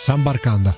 Sambarkanda.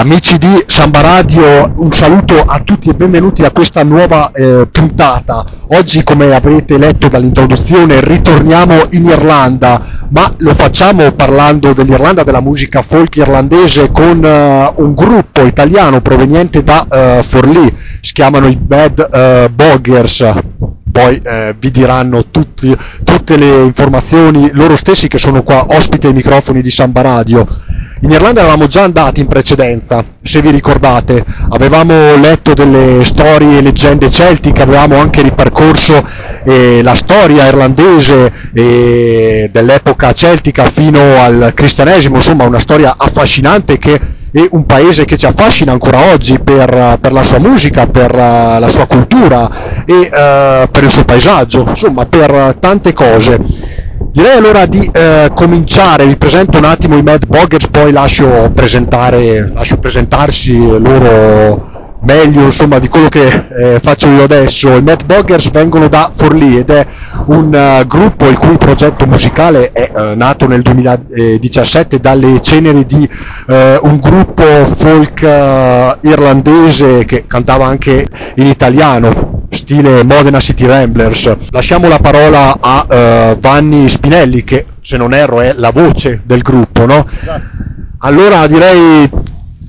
Amici di Samba Radio, un saluto a tutti e benvenuti a questa nuova eh, puntata. Oggi, come avrete letto dall'introduzione, ritorniamo in Irlanda, ma lo facciamo parlando dell'Irlanda, della musica folk irlandese con eh, un gruppo italiano proveniente da eh, Forlì, si chiamano i Bad eh, Boggers. Poi eh, vi diranno tutti- tutte le informazioni loro stessi che sono qua ospite ai microfoni di Samba Radio. In Irlanda eravamo già andati in precedenza, se vi ricordate, avevamo letto delle storie e leggende celtiche, avevamo anche ripercorso eh, la storia irlandese eh, dell'epoca celtica fino al cristianesimo, insomma una storia affascinante che è un paese che ci affascina ancora oggi per, per la sua musica, per eh, la sua cultura e eh, per il suo paesaggio, insomma per tante cose. Direi allora di eh, cominciare, vi presento un attimo i Mad Boggers, poi lascio, lascio presentarsi loro meglio insomma di quello che eh, faccio io adesso. I Mad Boggers vengono da Forlì ed è un eh, gruppo il cui progetto musicale è eh, nato nel 2017 dalle ceneri di eh, un gruppo folk irlandese che cantava anche in italiano, stile Modena City Ramblers. Lasciamo la parola a eh, Vanni Spinelli che se non erro è la voce del gruppo, no? Allora direi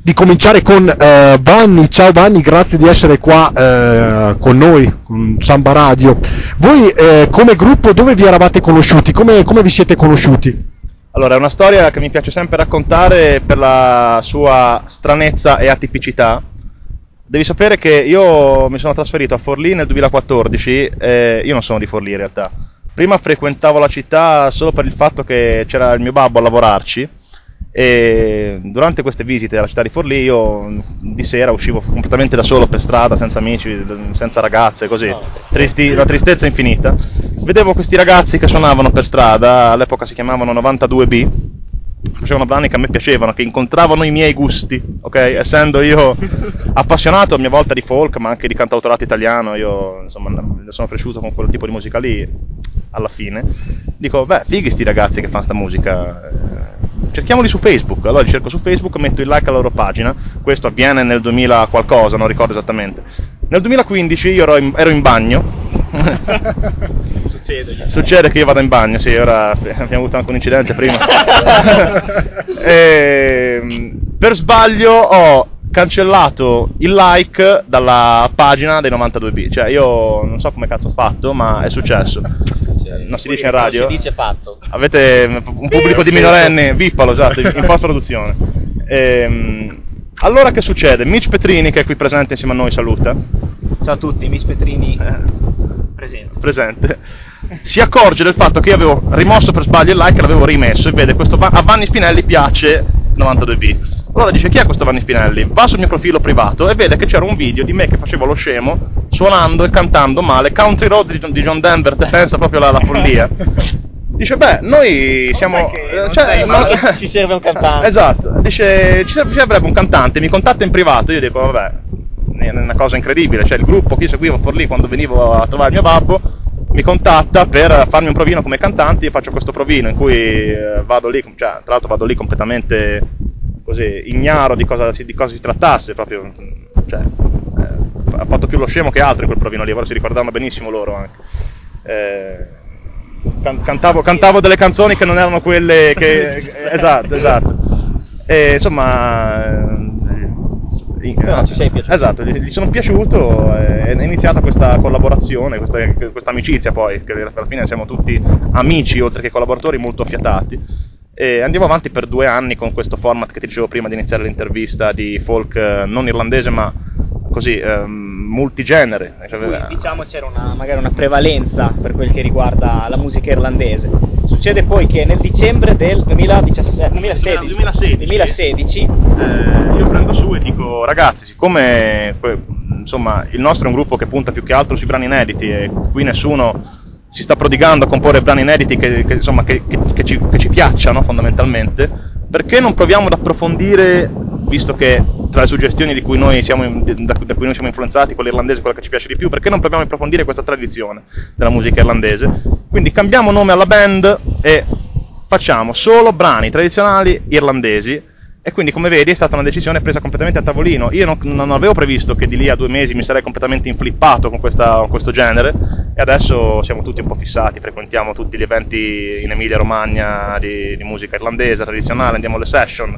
di cominciare con eh, Vanni. Ciao Vanni, grazie di essere qua eh, con noi, con Samba Radio. Voi come gruppo dove vi eravate conosciuti? Come, come vi siete conosciuti? Allora, è una storia che mi piace sempre raccontare per la sua stranezza e atipicità. Devi sapere che io mi sono trasferito a Forlì nel 2014, e io non sono di Forlì in realtà. Prima frequentavo la città solo per il fatto che c'era il mio babbo a lavorarci e durante queste visite alla città di Forlì io di sera uscivo completamente da solo per strada, senza amici, senza ragazze, così, Tristi, una tristezza infinita. Vedevo questi ragazzi che suonavano per strada, all'epoca si chiamavano 92B, facevano brani che a me piacevano, che incontravano i miei gusti, ok? Essendo io appassionato a mia volta di folk, ma anche di cantautorato italiano, io insomma sono cresciuto con quel tipo di musica lì, alla fine, dico, beh, fighi sti ragazzi che fanno sta musica, eh, cerchiamoli su Facebook, allora li cerco su Facebook, metto il like alla loro pagina, questo avviene nel 2000 qualcosa, non ricordo esattamente. Nel 2015 io ero in, ero in bagno, Succede. Succede che io vada in bagno, sì, ora abbiamo avuto anche un incidente prima. E, per sbaglio ho cancellato il like dalla pagina dei 92B, cioè io non so come cazzo ho fatto, ma è successo. Non si dice in radio? Non si dice fatto. Avete un pubblico di minorenni, vippalo, esatto, in post produzione. allora che succede? Mitch Petrini, che è qui presente insieme a noi, saluta. Ciao a tutti, Miss Petrini presente. presente, si accorge del fatto che io avevo rimosso per sbaglio il like e l'avevo rimesso e vede questo Va- a Vanni Spinelli piace 92B. Allora dice chi è questo Vanni Spinelli? Va sul mio profilo privato e vede che c'era un video di me che facevo lo scemo suonando e cantando male Country Roads di John, di John Denver, te pensa proprio alla, alla follia. Dice, beh, noi siamo... sai che- non eh, cioè, no- che ci serve un cantante. Esatto, dice, ci servirebbe un cantante, mi contatta in privato, io dico, vabbè, è una cosa incredibile, cioè il gruppo che io seguivo Forlì quando venivo a trovare mio babbo, mi contatta per farmi un provino come cantante, io faccio questo provino in cui eh, vado lì, cioè, tra l'altro vado lì completamente così, ignaro di cosa, si- di cosa si trattasse, proprio, cioè, eh, ha fatto più lo scemo che altro in quel provino lì, ora si ricordavano benissimo loro anche. Eh, can- cantavo, cantavo delle canzoni che non erano quelle che... esatto, esatto. E insomma... eh, Però ci sei piaciuto. Esatto, gli, gli sono piaciuto, eh, è iniziata questa collaborazione, questa, questa amicizia poi, che alla fine siamo tutti amici oltre che collaboratori molto affiatati. E andiamo avanti per due anni con questo format che ti dicevo prima di iniziare l'intervista di folk eh, non irlandese ma così ehm, multigenere. Cui, diciamo c'era una, magari una prevalenza per quel che riguarda la musica irlandese. Succede poi che nel dicembre del 2017, 2016, 2016, 2016 eh, io prendo su e dico ragazzi, siccome insomma, il nostro è un gruppo che punta più che altro sui brani inediti e qui nessuno si sta prodigando a comporre brani inediti che, che, insomma, che, che ci, ci, piacciono fondamentalmente, perché non proviamo ad approfondire, visto che tra le suggestioni da cui noi siamo influenzati, quella irlandese è quella che ci piace di più, perché non proviamo ad approfondire questa tradizione della musica irlandese? Quindi cambiamo nome alla band e facciamo solo brani tradizionali irlandesi e quindi, come vedi, è stata una decisione presa completamente a tavolino. Io non, non avevo previsto che di lì a due mesi mi sarei completamente inflippato con, questa, con, questo genere, e adesso siamo tutti un po' fissati. Frequentiamo tutti gli eventi in Emilia-Romagna di, di musica irlandese tradizionale, andiamo alle session,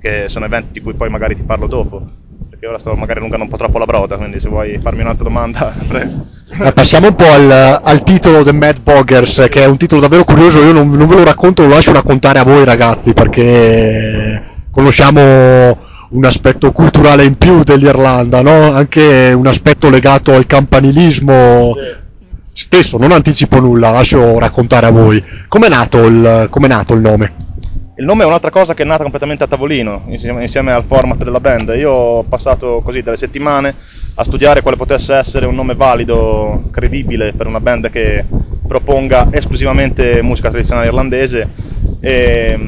che sono eventi di cui poi magari ti parlo dopo. Perché ora sto magari allungando un po' troppo la broda, quindi se vuoi farmi un'altra domanda, prego. Eh, passiamo un po' al, al, titolo The Mad Boggers, che è un titolo davvero curioso. Io non, non ve lo racconto, lo lascio raccontare a voi, ragazzi, perché conosciamo un aspetto culturale in più dell'Irlanda, no? anche un aspetto legato al campanilismo sì. stesso, non anticipo nulla, lascio raccontare a voi. Com'è nato il, com'è nato il nome? Il nome è un'altra cosa che è nata completamente a tavolino, insieme, insieme al format della band. Io ho passato così delle settimane a studiare quale potesse essere un nome valido, credibile per una band che proponga esclusivamente musica tradizionale irlandese. E,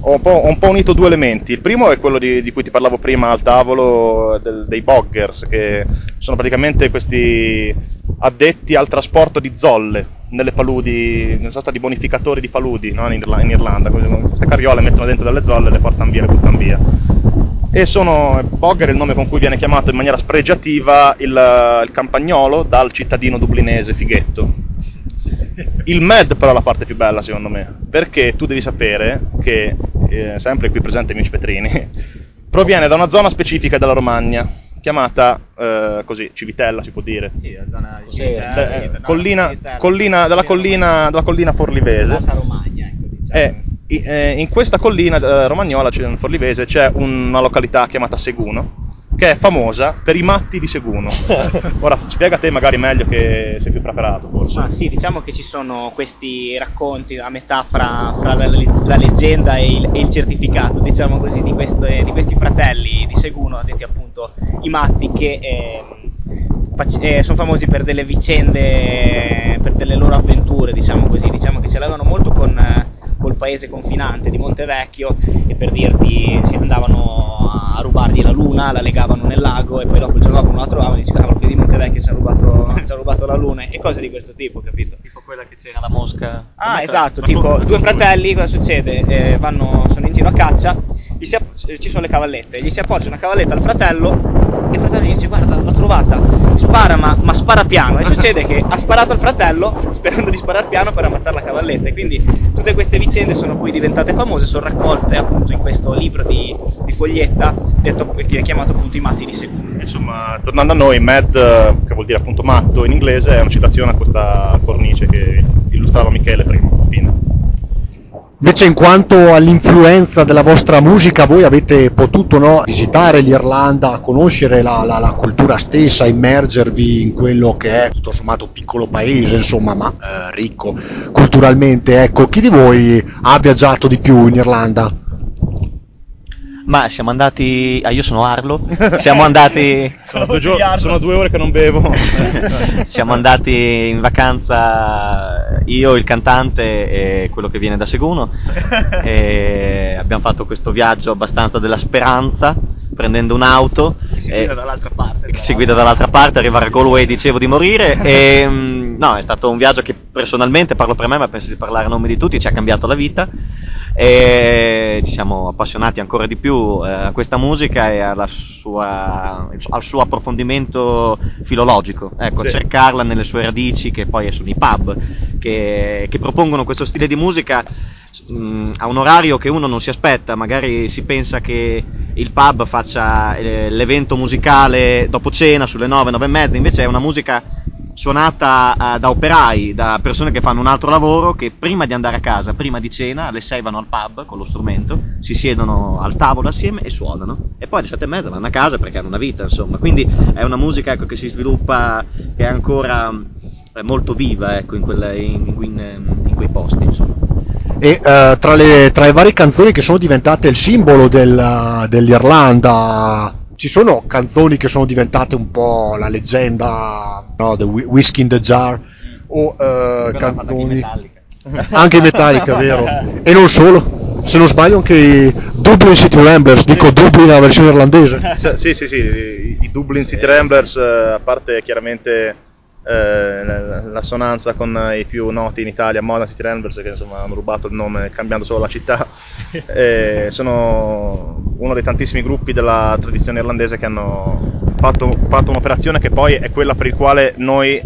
ho un, ho un, po', unito due elementi. Il primo è quello di, di cui ti parlavo prima al tavolo del, dei boggers, che sono praticamente questi addetti al trasporto di zolle nelle paludi, una sorta di bonificatori di paludi no? in, in, Irlanda. Queste carriole mettono dentro delle zolle, le portano via, le buttano via. E sono Bogger il nome con cui viene chiamato in maniera spregiativa il, il campagnolo dal cittadino dublinese Fighetto il Mad però è la parte più bella secondo me, perché tu devi sapere che, eh, sempre qui presente Mitch Petrini, proviene da una zona specifica della Romagna, chiamata eh, così, Civitella si può dire. Sì, la zona di Civitella. Eh, eh, collina, collina, della, collina, della collina Forlivese. L'Alta Romagna, ecco, diciamo. E, eh, in questa collina eh, romagnola, cioè in Forlivese, c'è una località chiamata Seguno, che è famosa per i matti di Seguno. Ora spiega a te magari meglio che sei più preparato forse. Ma sì, diciamo che ci sono questi racconti a metà fra, fra la, la, leggenda e il, e il, certificato, diciamo così, di, queste, di, questi fratelli di Seguno, detti appunto i matti, che eh, eh, sono famosi per delle vicende, per delle loro avventure, diciamo così. Diciamo che ce l'avevano molto con... Eh, col paese confinante di Montevecchio e per dirti si andavano rubargli la luna, la legavano nel lago e poi dopo il giorno dopo non la trovavano e dicevano cavolo, quelli di Montevecchio ci hanno rubato, rubato, la luna e cose di questo tipo, capito? Tipo quella che c'era la mosca. Ah, esatto, tipo due fratelli, cosa succede? Eh, vanno, sono in giro a caccia, ci sono le cavallette, gli si appoggia una cavalletta al fratello e il fratello gli dice guarda l'ho trovata, spara ma, ma, spara piano e succede che ha sparato al fratello sperando di sparare piano per ammazzare la cavalletta e quindi tutte queste vicende sono poi diventate famose, sono raccolte appunto in questo libro di, di foglietta detto, che è chiamato appunto I matti di Seguno. Insomma, tornando a noi, mad, che vuol dire appunto matto in inglese, è una citazione a questa cornice che illustrava Michele prima. Invece in quanto all'influenza della vostra musica, voi avete potuto no, visitare l'Irlanda, conoscere la, la, la, cultura stessa, immergervi in quello che è tutto sommato piccolo paese, insomma, ma eh, ricco culturalmente. Ecco, chi di voi ha viaggiato di più in Irlanda? Ma siamo andati. Ah, io sono Arlo. Siamo andati. sono, due gio- sono due ore che non bevo. siamo andati in vacanza io, il cantante e quello che viene da Seguno. E abbiamo fatto questo viaggio abbastanza della speranza. Prendendo un'auto che si guida dall'altra parte, che si guida dall'altra parte, arrivare a Galway dicevo di morire. E mm, no, è stato un viaggio che personalmente parlo per me, ma penso di parlare a nome di tutti, ci ha cambiato la vita e ci siamo appassionati ancora di più eh, a questa musica e sua, al suo approfondimento filologico, ecco, sì. cercarla nelle sue radici che poi sono i pub che, che propongono questo stile di musica mh, mm, a un orario che uno non si aspetta, magari si pensa che il pub faccia eh, l'evento musicale dopo cena sulle 9, 9 e mezza, invece è una musica suonata eh, da operai, da persone che fanno un altro lavoro, che prima di andare a casa, prima di cena, alle 6 vanno al pub con lo strumento, si siedono al tavolo assieme e suonano. E poi alle 7 e mezza vanno a casa perché hanno una vita, insomma. Quindi è una musica ecco, che si sviluppa, che è ancora eh, molto viva ecco, in, quelle- in- in- in quei posti, insomma. E eh, tra, le, tra le varie canzoni che sono diventate il simbolo del- dell'Irlanda, ci sono canzoni che sono diventate un po' la leggenda, no, The Whi- Whiskey in the Jar, o eh, canzoni anche Metallica, vero? E non solo, se non sbaglio anche i Dublin City Ramblers, dico Dublin la versione irlandese. Sì, Sì, sì, sì, i, i Dublin City Ramblers, eh, a parte chiaramente eh, la, la sonanza con i più noti in Italia, Modern City Ramblers, che insomma hanno rubato il nome cambiando solo la città, eh, sono uno dei tantissimi gruppi della tradizione irlandese che hanno fatto, fatto un'operazione che poi è quella per il quale noi,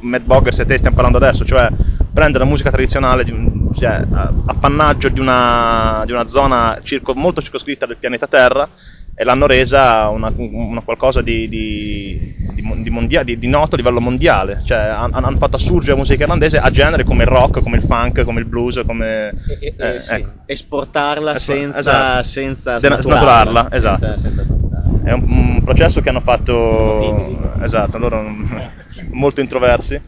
Mad Boggers e te, stiamo parlando adesso, cioè prendere la musica tradizionale, cioè, appannaggio di una, di una zona circo- molto circoscritta del pianeta Terra e l'hanno resa una, una qualcosa di, di, di mon- di mondia- di- noto a livello mondiale, cioè han- hanno fatto assurgere la musica irlandese a generi come il rock, come il funk, come il blues, come... E- e- eh, sì, ecco. Esportarla Espor- senza, esatto. senza snaturarla. snaturarla, esatto. Senza- senza snaturarla. È un, un processo che hanno fatto. Esatto, loro molto introversi.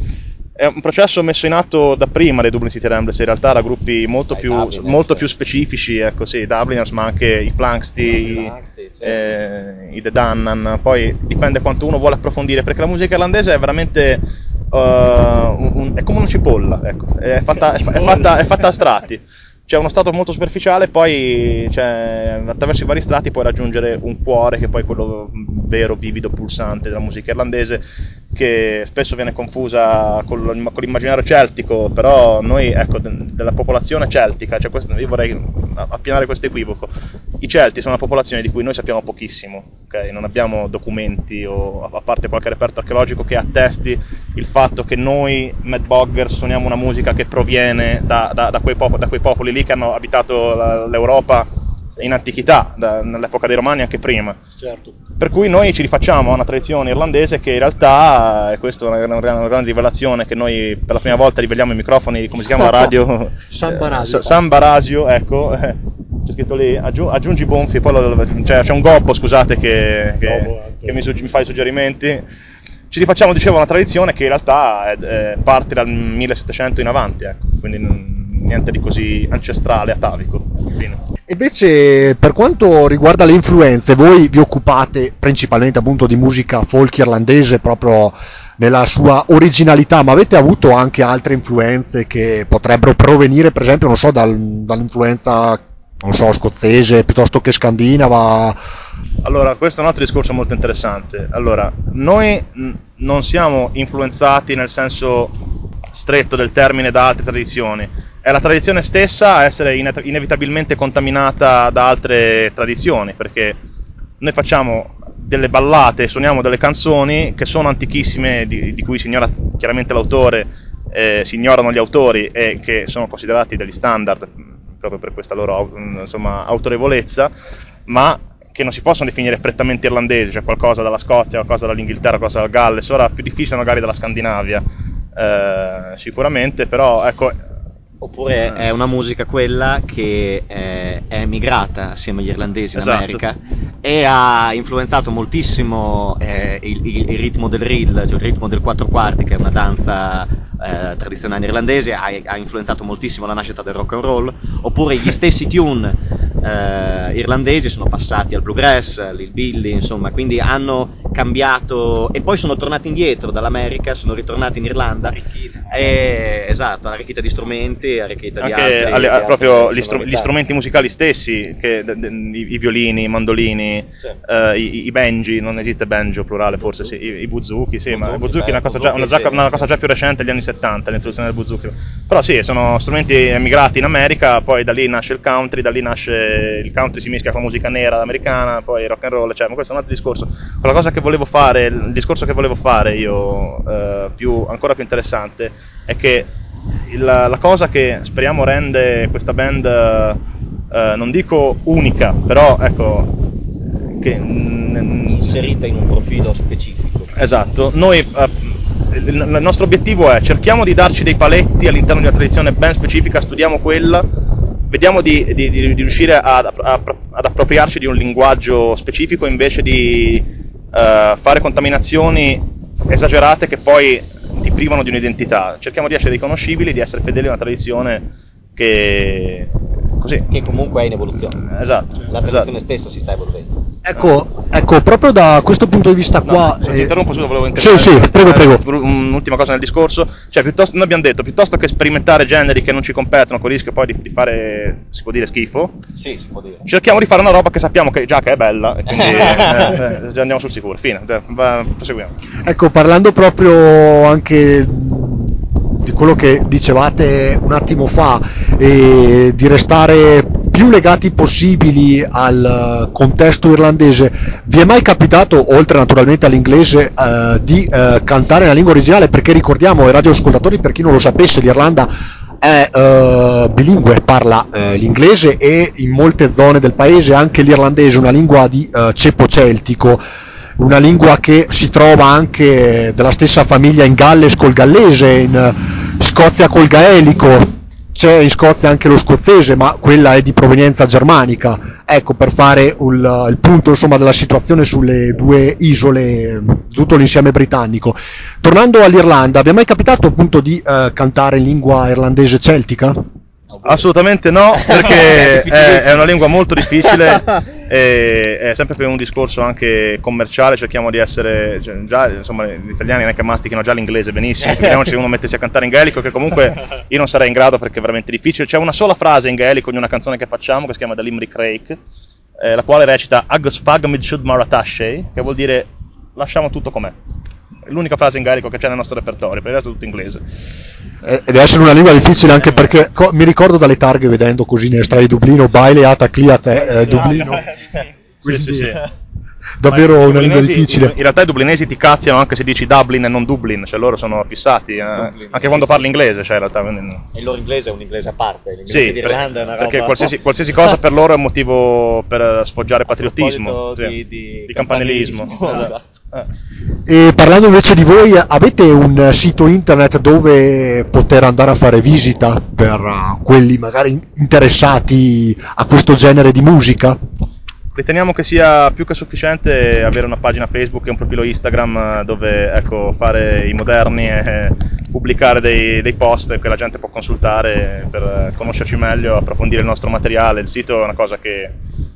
È un processo messo in atto da prima dei Dublin City Ramblers, in realtà da gruppi molto, Dai più, molto più specifici, ecco sì, i Dubliners, ma anche i Planksty, i, Planksty, certo. Eh, i The Dannan, poi dipende quanto uno vuole approfondire, perché la musica irlandese è veramente uh, un- un- è come una cipolla, ecco, è fatta, fa- è fatta- è fatta a strati. C'è uno stato molto superficiale, poi cioè, attraverso i vari strati puoi raggiungere un cuore che poi è quello vero, vivido, pulsante della musica irlandese, che spesso viene confusa con, l'immaginario celtico, però noi, ecco, de- della popolazione celtica, cioè questo- io vorrei appianare questo equivoco. I Celti sono una popolazione di cui noi sappiamo pochissimo, ok? non abbiamo documenti o a parte qualche reperto archeologico che attesti il fatto che noi, Mad Bogger, suoniamo una musica che proviene da, da- da quei, popo- da quei popoli lì che hanno abitato la- l'Europa in antichità, da- nell'epoca dei Romani anche prima. Certo. Per cui noi ci rifacciamo a una tradizione irlandese che in realtà, e questa è una, gran- una grande rivelazione, che noi per la prima volta riveliamo i microfoni, come si chiama la radio? Samba Radio. Eh, ecco, eh, c'è scritto lì, aggiu- aggiungi Bonfi, poi lo- cioè, c'è un gobbo, scusate, che, che- Gobbo, che mi, sugge- mi fa i suggerimenti. Ci rifacciamo, dicevo, una tradizione che in realtà è- è- parte dal 1700 in avanti, ecco, quindi niente di così ancestrale, atavico. Fine. Invece, per quanto riguarda le influenze, voi vi occupate principalmente appunto di musica folk irlandese proprio nella sua originalità, ma avete avuto anche altre influenze che potrebbero provenire, per esempio, non so, dal- dall'influenza, non so, scozzese piuttosto che scandinava? Allora, questo è un altro discorso molto interessante. Allora, noi non siamo influenzati nel senso stretto del termine da altre tradizioni. È la tradizione stessa a essere ine- inevitabilmente contaminata da altre tradizioni, perché noi facciamo delle ballate, suoniamo delle canzoni che sono antichissime, di, di cui si ignora chiaramente l'autore, eh, si ignorano gli autori e che sono considerati degli standard proprio per questa loro mh, insomma, autorevolezza, ma che non si possono definire prettamente irlandesi, cioè qualcosa dalla Scozia, qualcosa dall'Inghilterra, qualcosa dal Galles, ora più difficile magari dalla Scandinavia, eh, sicuramente, però ecco, Oppure è una musica quella che eh, è emigrata assieme agli irlandesi in Esatto. America e ha influenzato moltissimo eh, il, il- il ritmo del reel, cioè il ritmo del quattro quarti, che è una danza eh, tradizionale irlandese, ha, ha influenzato moltissimo la nascita del rock and roll. Oppure gli stessi tune eh, irlandesi sono passati al bluegrass, all'hillbilly, insomma, quindi hanno cambiato e poi sono tornati indietro dall'America, sono ritornati in Irlanda. E, esatto, arricchita di strumenti, arricchita di anche altri- alle- di proprio gli, sonorità. gli strumenti musicali stessi, che- d- d- i, i violini, i mandolini, eh, i, i banji, non esiste banjo plurale forse, sì, i, i buzuki, sì, ma il buzuki è una cosa, già, una, già- una cosa già più recente, degli anni 70, l'introduzione del buzuki. Però sì, sono strumenti emigrati in America, poi da lì nasce il country, da lì nasce il country si mischia con musica nera americana, poi rock and roll, cioè, ma questo è un altro discorso. Quella cosa che volevo fare, il discorso che volevo fare io, eh, più, ancora più interessante, è che il- la cosa che speriamo rende questa band, eh, non dico unica, però ecco, che... inserita in un profilo specifico. Esatto, noi eh, il, nostro obiettivo è cerchiamo di darci dei paletti all'interno di una tradizione ben specifica, studiamo quella, vediamo di, di- di- riuscire ad, ad- ad appropriarci di un linguaggio specifico invece di eh, fare contaminazioni esagerate che poi ti privano di un'identità. Cerchiamo di essere riconoscibili, di essere fedeli a una tradizione che... così. Che comunque è in evoluzione. Esatto. La esatto. tradizione stessa si sta evolvendo. Ecco, ecco, proprio da questo punto di vista qua... No, ti eh, interrompo, scusa, volevo Sì, sì, prego, prego. Un'ultima cosa nel discorso, cioè piuttosto, noi abbiamo detto, piuttosto che sperimentare generi che non ci competono con il rischio poi di, di fare, si può dire, schifo, Sì, si può dire. cerchiamo di fare una roba che sappiamo che già che è bella, e quindi eh, eh, già andiamo sul sicuro, fine, va- proseguiamo. Ecco, parlando proprio anche di quello che dicevate un attimo fa, e di restare più legati possibili al eh, contesto irlandese, vi è mai capitato, oltre naturalmente all'inglese, eh, di eh, cantare nella lingua originale? Perché ricordiamo ai radioascoltatori, per chi non lo sapesse, l'Irlanda è eh, bilingue, parla eh, l'inglese e in molte zone del paese anche l'irlandese, una lingua di eh, ceppo celtico una lingua che si trova anche della stessa famiglia in Galles col gallese, in eh, Scozia col gaelico, c'è in Scozia anche lo scozzese, ma quella è di provenienza germanica. Ecco, per fare un- il punto insomma, della situazione sulle due isole, eh, tutto l'insieme britannico. Tornando all'Irlanda, vi è mai capitato appunto di eh, cantare in lingua irlandese celtica? Assolutamente no, perché È è, una lingua molto difficile e è sempre per un discorso anche commerciale, cerchiamo di essere, cioè, già insomma gli italiani non è che mastichino già l'inglese benissimo, se uno mettesse a cantare in gaelico che comunque io non sarei in grado perché è veramente difficile, c'è una sola frase in gaelico di una canzone che facciamo che si chiama The Limerick Rake, eh, la quale recita Agus fag mid shud maratashe, che vuol dire lasciamo tutto com'è. È l'unica frase in gaelico che c'è nel nostro repertorio, per il resto è tutto inglese. Eh, deve essere una lingua difficile anche perché co- mi ricordo dalle targhe vedendo così nelle strade di Dublino, Baile, Ata, Cliate, eh, Dublino. Sì, sì, sì. Davvero una lingua difficile. In realtà i dublinesi ti cazziano anche se dici Dublin e non Dublin, cioè loro sono fissati, eh, Dublin, anche sì, quando sì. parli inglese, cioè in realtà. E il loro inglese è un inglese a parte. L'inglese Sì, d'Irlanda è una roba... perché qualsiasi, qualsiasi cosa per loro è un motivo per eh, sfoggiare patriottismo, sì, di- di di campanilismo. campanilismo, esatto. Eh. E parlando invece di voi, avete un sito internet dove poter andare a fare visita per eh, quelli magari interessati a questo genere di musica? Riteniamo che sia più che sufficiente avere una pagina Facebook e un profilo Instagram eh, dove ecco, fare i moderni e pubblicare dei, dei post che la gente può consultare per eh, conoscerci meglio, approfondire il nostro materiale. Il sito è una cosa che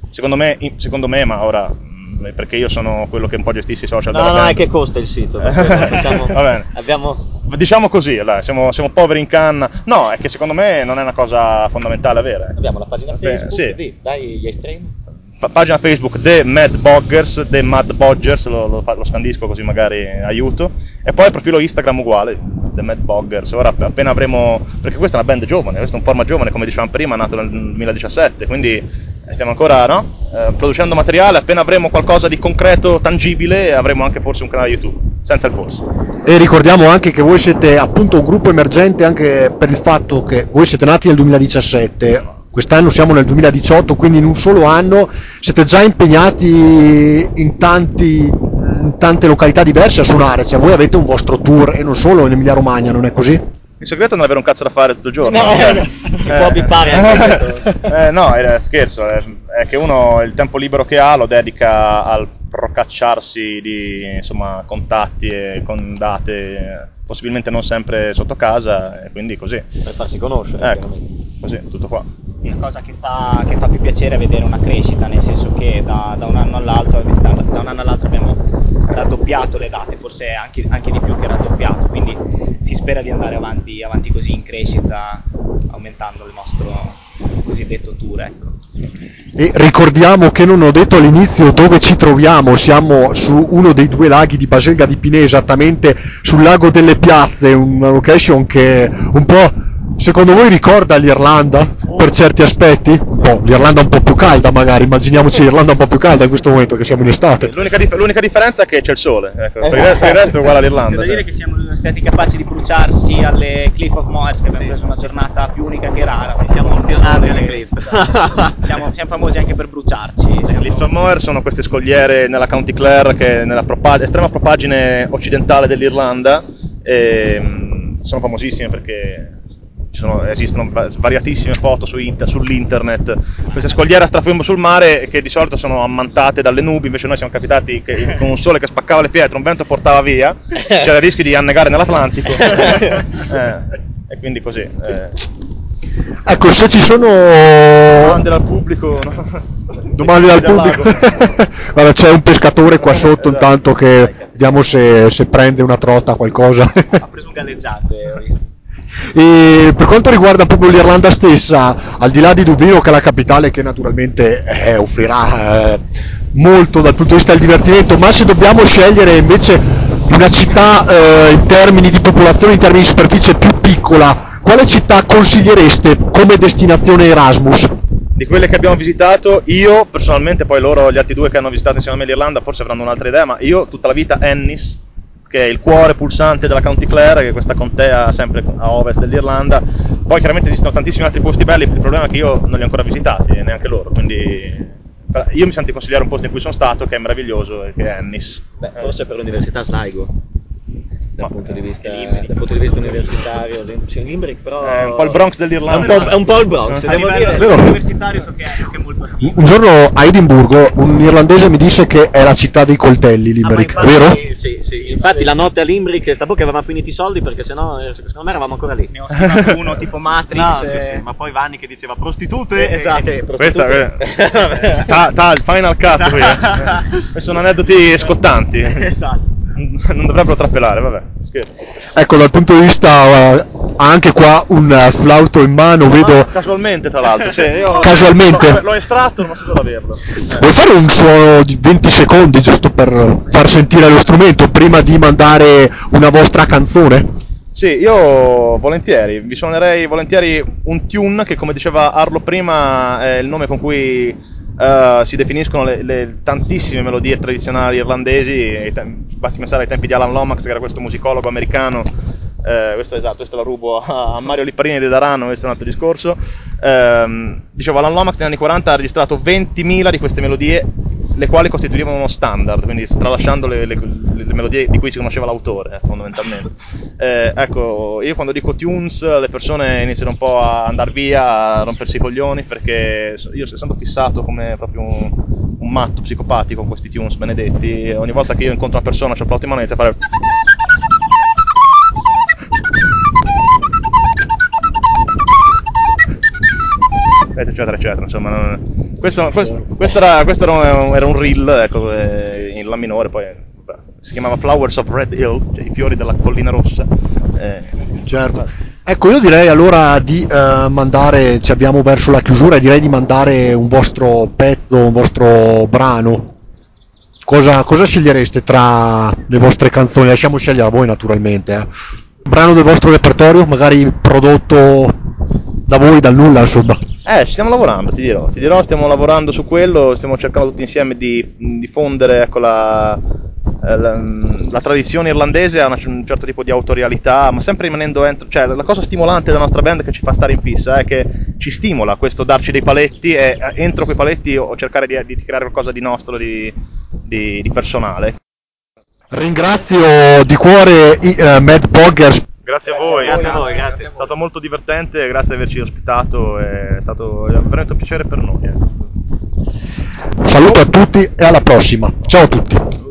secondo me, secondo me ma ora mm, perché io sono quello che un po' gestisce i social No, no, è band. che costa il sito. possiamo- Va bene. Abbiamo... Diciamo così, dai, siamo, siamo poveri in canna. No, è che secondo me non è una cosa fondamentale avere. abbiamo la pagina Beh, Facebook, sì. lì, dai gli estremi. Pagina Facebook The Mad Boggers, The Mad Bodgers, lo, lo lo scandisco così magari aiuto. E poi il profilo Instagram uguale, The Mad Boggers. Ora app- appena avremo. Perché questa è una band giovane, questo è un format giovane, come dicevamo prima, nato nel 2017, quindi stiamo ancora no? Eh, producendo materiale. Appena avremo qualcosa di concreto, tangibile, avremo anche forse un canale YouTube. Senza il forse. E ricordiamo anche che voi siete appunto un gruppo emergente anche per il fatto che voi siete nati nel 2017, quest'anno siamo nel 2018, quindi in un solo anno siete già impegnati in, tanti, in tante località diverse a suonare, cioè voi avete un vostro tour e non solo in Emilia Romagna, non è così? Il segreto è non avere un cazzo da fare tutto il giorno. No, Eh, si può bippare anche. Eh, no, è scherzo, è, è che uno il tempo libero che ha lo dedica al procacciarsi di insomma, contatti e con date, eh, possibilmente non sempre sotto casa, e quindi così. Per farsi conoscere, Ecco. Così, tutto qua. Una cosa che fa, che fa più piacere è vedere una crescita, nel senso che da, da un anno all'altro, da, da un anno all'altro abbiamo raddoppiato le date, forse anche, anche di più che raddoppiato, quindi si spera di andare avanti, avanti così in crescita, aumentando il nostro cosiddetto tour. Ecco. E ricordiamo che non ho detto all'inizio dove ci troviamo, siamo su uno dei due laghi di Baselga di Pinè, esattamente sul lago delle Piazze, una location che un po' secondo voi ricorda l'Irlanda per certi aspetti? Un po', l'Irlanda un po' più calda magari, immaginiamoci l'Irlanda un po' più calda in questo momento che siamo in estate. L'unica, dif- l'unica differenza è che c'è il sole, ecco, per, il resto, per il resto è uguale C'è all'Irlanda. da dire che siamo stati capaci di bruciarci alle Cliff of Moers, che abbiamo preso una giornata più unica che rara. Siamo opzionali alle clip. Siamo, siamo famosi anche per bruciarci. Le siamo- Cliffs of Moher sono queste scogliere nella County Clare che è nella propa- estrema propagine occidentale dell'Irlanda E, mm, sono famosissime perché sono- esistono va- svariatissime foto su int- sull'internet, queste scogliere a strapiombo sul mare che di solito sono ammantate dalle nubi, invece noi siamo capitati che- con un sole che spaccava le pietre, un vento portava via, c'era il rischio di annegare nell'Atlantico. Eh, e quindi così. eh. Ecco, se ci sono Domande dal pubblico. no? domande dal pubblico. Guarda, c'è un pescatore qua sotto intanto che vediamo se, se prende una trota qualcosa. Ha preso un galleggiante, ho visto. E per quanto riguarda proprio l'Irlanda stessa, al di là di Dublino, che è la capitale, che naturalmente eh, offrirà eh, molto dal punto di vista del divertimento, ma se dobbiamo scegliere invece una città eh, in termini di popolazione, in termini di superficie più piccola, quale città consigliereste come destinazione Erasmus? Di quelle che abbiamo visitato, io personalmente, poi loro, gli altri due che hanno visitato insieme a me l'Irlanda, forse avranno un'altra idea, ma io tutta la vita Ennis, che è il cuore pulsante della County Clare, che è questa contea sempre a ovest dell'Irlanda. Poi chiaramente esistono tantissimi altri posti belli, il problema è che io non li ho ancora visitati, e neanche loro, quindi io mi sento di consigliare un posto in cui sono stato, che è meraviglioso, che è Ennis. Beh, forse per l'università Sligo. Dal, Ma- punto di vista, Limerick. dal punto di vista universitario, sì, Limerick però È un po' il Bronx È un dell'Irlanda. po', è un po' il Bronx, A devo dire. Vero. universitario so che è, so che è molto attivo. Un giorno a Edimburgo un irlandese mi disse che è la città dei coltelli, Limerick, Ah, infatti- vero? Sì, sì, infatti la notte a Limerick sta che avevamo finito i soldi perché sennò eh, secondo me eravamo ancora lì. Ne ho schivato uno tipo Matrix. No, sì, eh, sì, ma poi Vanni che diceva prostitute. Eh, esatto. e- e Questa prostitute. è ta, ta, il final cut qui. eh. Questi sono aneddoti scottanti. esatto. Non dovrebbero trappelare, vabbè, scherzo. Ecco, dal punto di vista, ha anche qua un eh, flauto in mano, vedo... Ah, casualmente, tra l'altro. Io Casualmente? L'ho, l'ho estratto, non so solo averlo. Eh. Vuoi fare un suono di 20 secondi giusto per far sentire lo strumento prima di mandare una vostra canzone? Sì, io volentieri, vi suonerei volentieri un tune che, come diceva Arlo prima, è il nome con cui eh, si definiscono le, le tantissime melodie tradizionali irlandesi. Basti pensare ai tempi di Alan Lomax, che era questo musicologo americano. Eh, questo esatto, questa la rubo a Mario Lipparini di Darano, questo è un altro discorso. Ehm, dicevo, Alan Lomax negli anni 40 ha registrato 20.000 di queste melodie, le quali costituivano uno standard, quindi tralasciando le, le- le melodie di cui si conosceva l'autore, eh, fondamentalmente. Eh, ecco, io quando dico tunes, le persone iniziano un po' a andare via, a rompersi i coglioni, perché io essendo fissato come proprio un, un matto psicopatico con questi tunes benedetti, ogni volta che io incontro una persona, c'ho il flauto in mano, inizio a fare... eccetera eccetera insomma non- questo, questo- questo era, questo era un, era un reel ecco, eh, in la minore poi vabbè, si chiamava Flowers of Red Hill cioè i fiori della collina rossa eh, Certo. Ecco, io direi allora di eh, mandare, ci abbiamo verso la chiusura, direi di mandare un vostro pezzo, un vostro brano. Cosa, cosa scegliereste tra le vostre canzoni? Lasciamo scegliere a voi naturalmente. eh. Brano del vostro repertorio, magari prodotto da voi, dal nulla, insomma. Eh, ci stiamo lavorando, ti dirò, ti dirò, stiamo lavorando su quello, stiamo cercando tutti insieme di diffondere ecco, la, eh, la, la tradizione irlandese una- un certo tipo di autorialità, ma sempre rimanendo entro, cioè la cosa stimolante della nostra band che ci fa stare in fissa è che ci stimola questo darci dei paletti e eh, entro quei paletti o cercare di, di creare qualcosa di nostro, di, di- di personale. Ringrazio di cuore i eh, Mad Poggers. Grazie a voi, Grazie a voi, grazie. È stato molto divertente, grazie di averci ospitato, è stato veramente un piacere per noi. ecco. Un saluto a tutti e alla prossima. Ciao a tutti.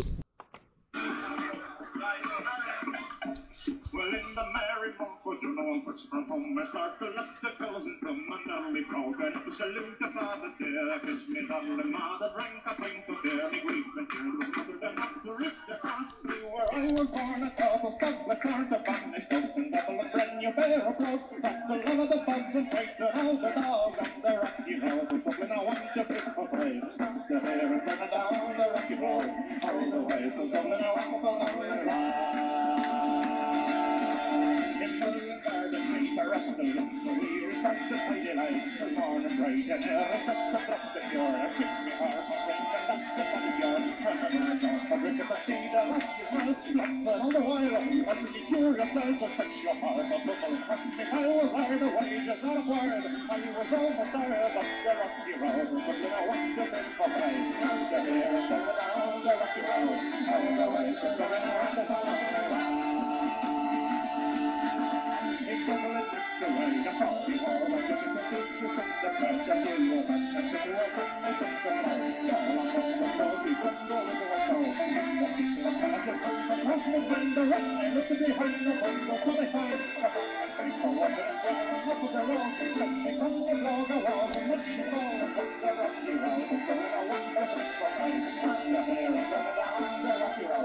from home är snart and nattekallen tummen all i frågan salute saluta father dear, Kiss me darling mother drink a pint of beer. Me gripen till mother to rip the crown Me where I was born. A cattle stuck like corn to vanish dust and and brand new bear approach Rattle all of the bugs and fight the all the dogs and the rocky road But I want to pick for brave. The hair and turn it down the rocky road All the way so Dublin I want to go down the Kristelund som gir takter peileisen barnet brøyter resepter drakter fjør er skippy har på flinken the bannbjørn Hømmer som forbruket av sida rasser har et flatt men han var at de gjorde stelt og sexual har på total hastig I was hired the wages are acquired I was almost tired of the rocky road but you know what you did for me. The here and the down the rocky road I was always going around the town Thank this but you.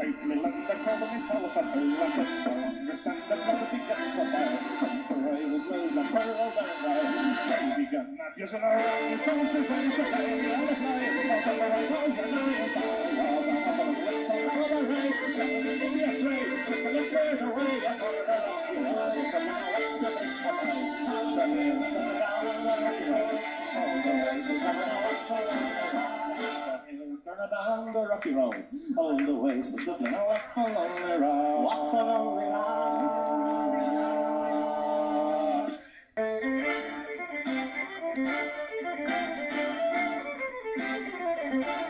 Seitmillande colonies all up a a understand the blood began to boil. The way was loose and whirled and wild. Baby gun, not using her own and she lay me on the night. The right. I was a couple of a out in the tray, away. I put her on the wall, come on, let's get it for me. The man's coming down on the. All the down the rocky road, all the ways to oh, the me now walk a lonely road. Walk a lonely road. Thank you.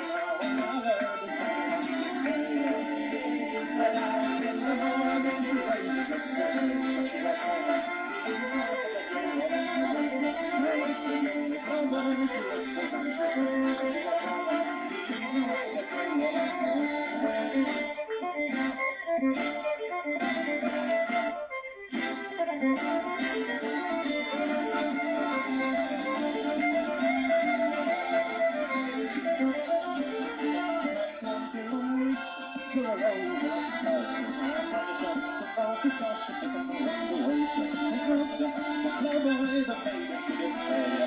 Thank you.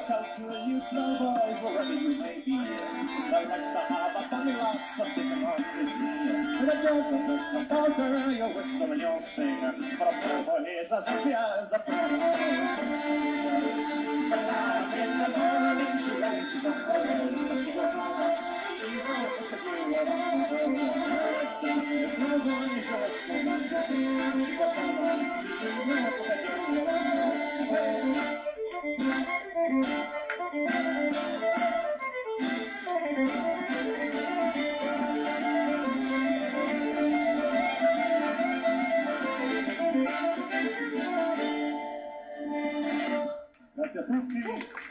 yourself to a youth boys. wherever you may be. Right likes to have a dummy lass, a singing on his knee. With a girl, that's the dogger, you'll whistle and you'll sing. But a poor boy is as happy as a poor the boy whistle. You will. Thank you. Grazie a tutti.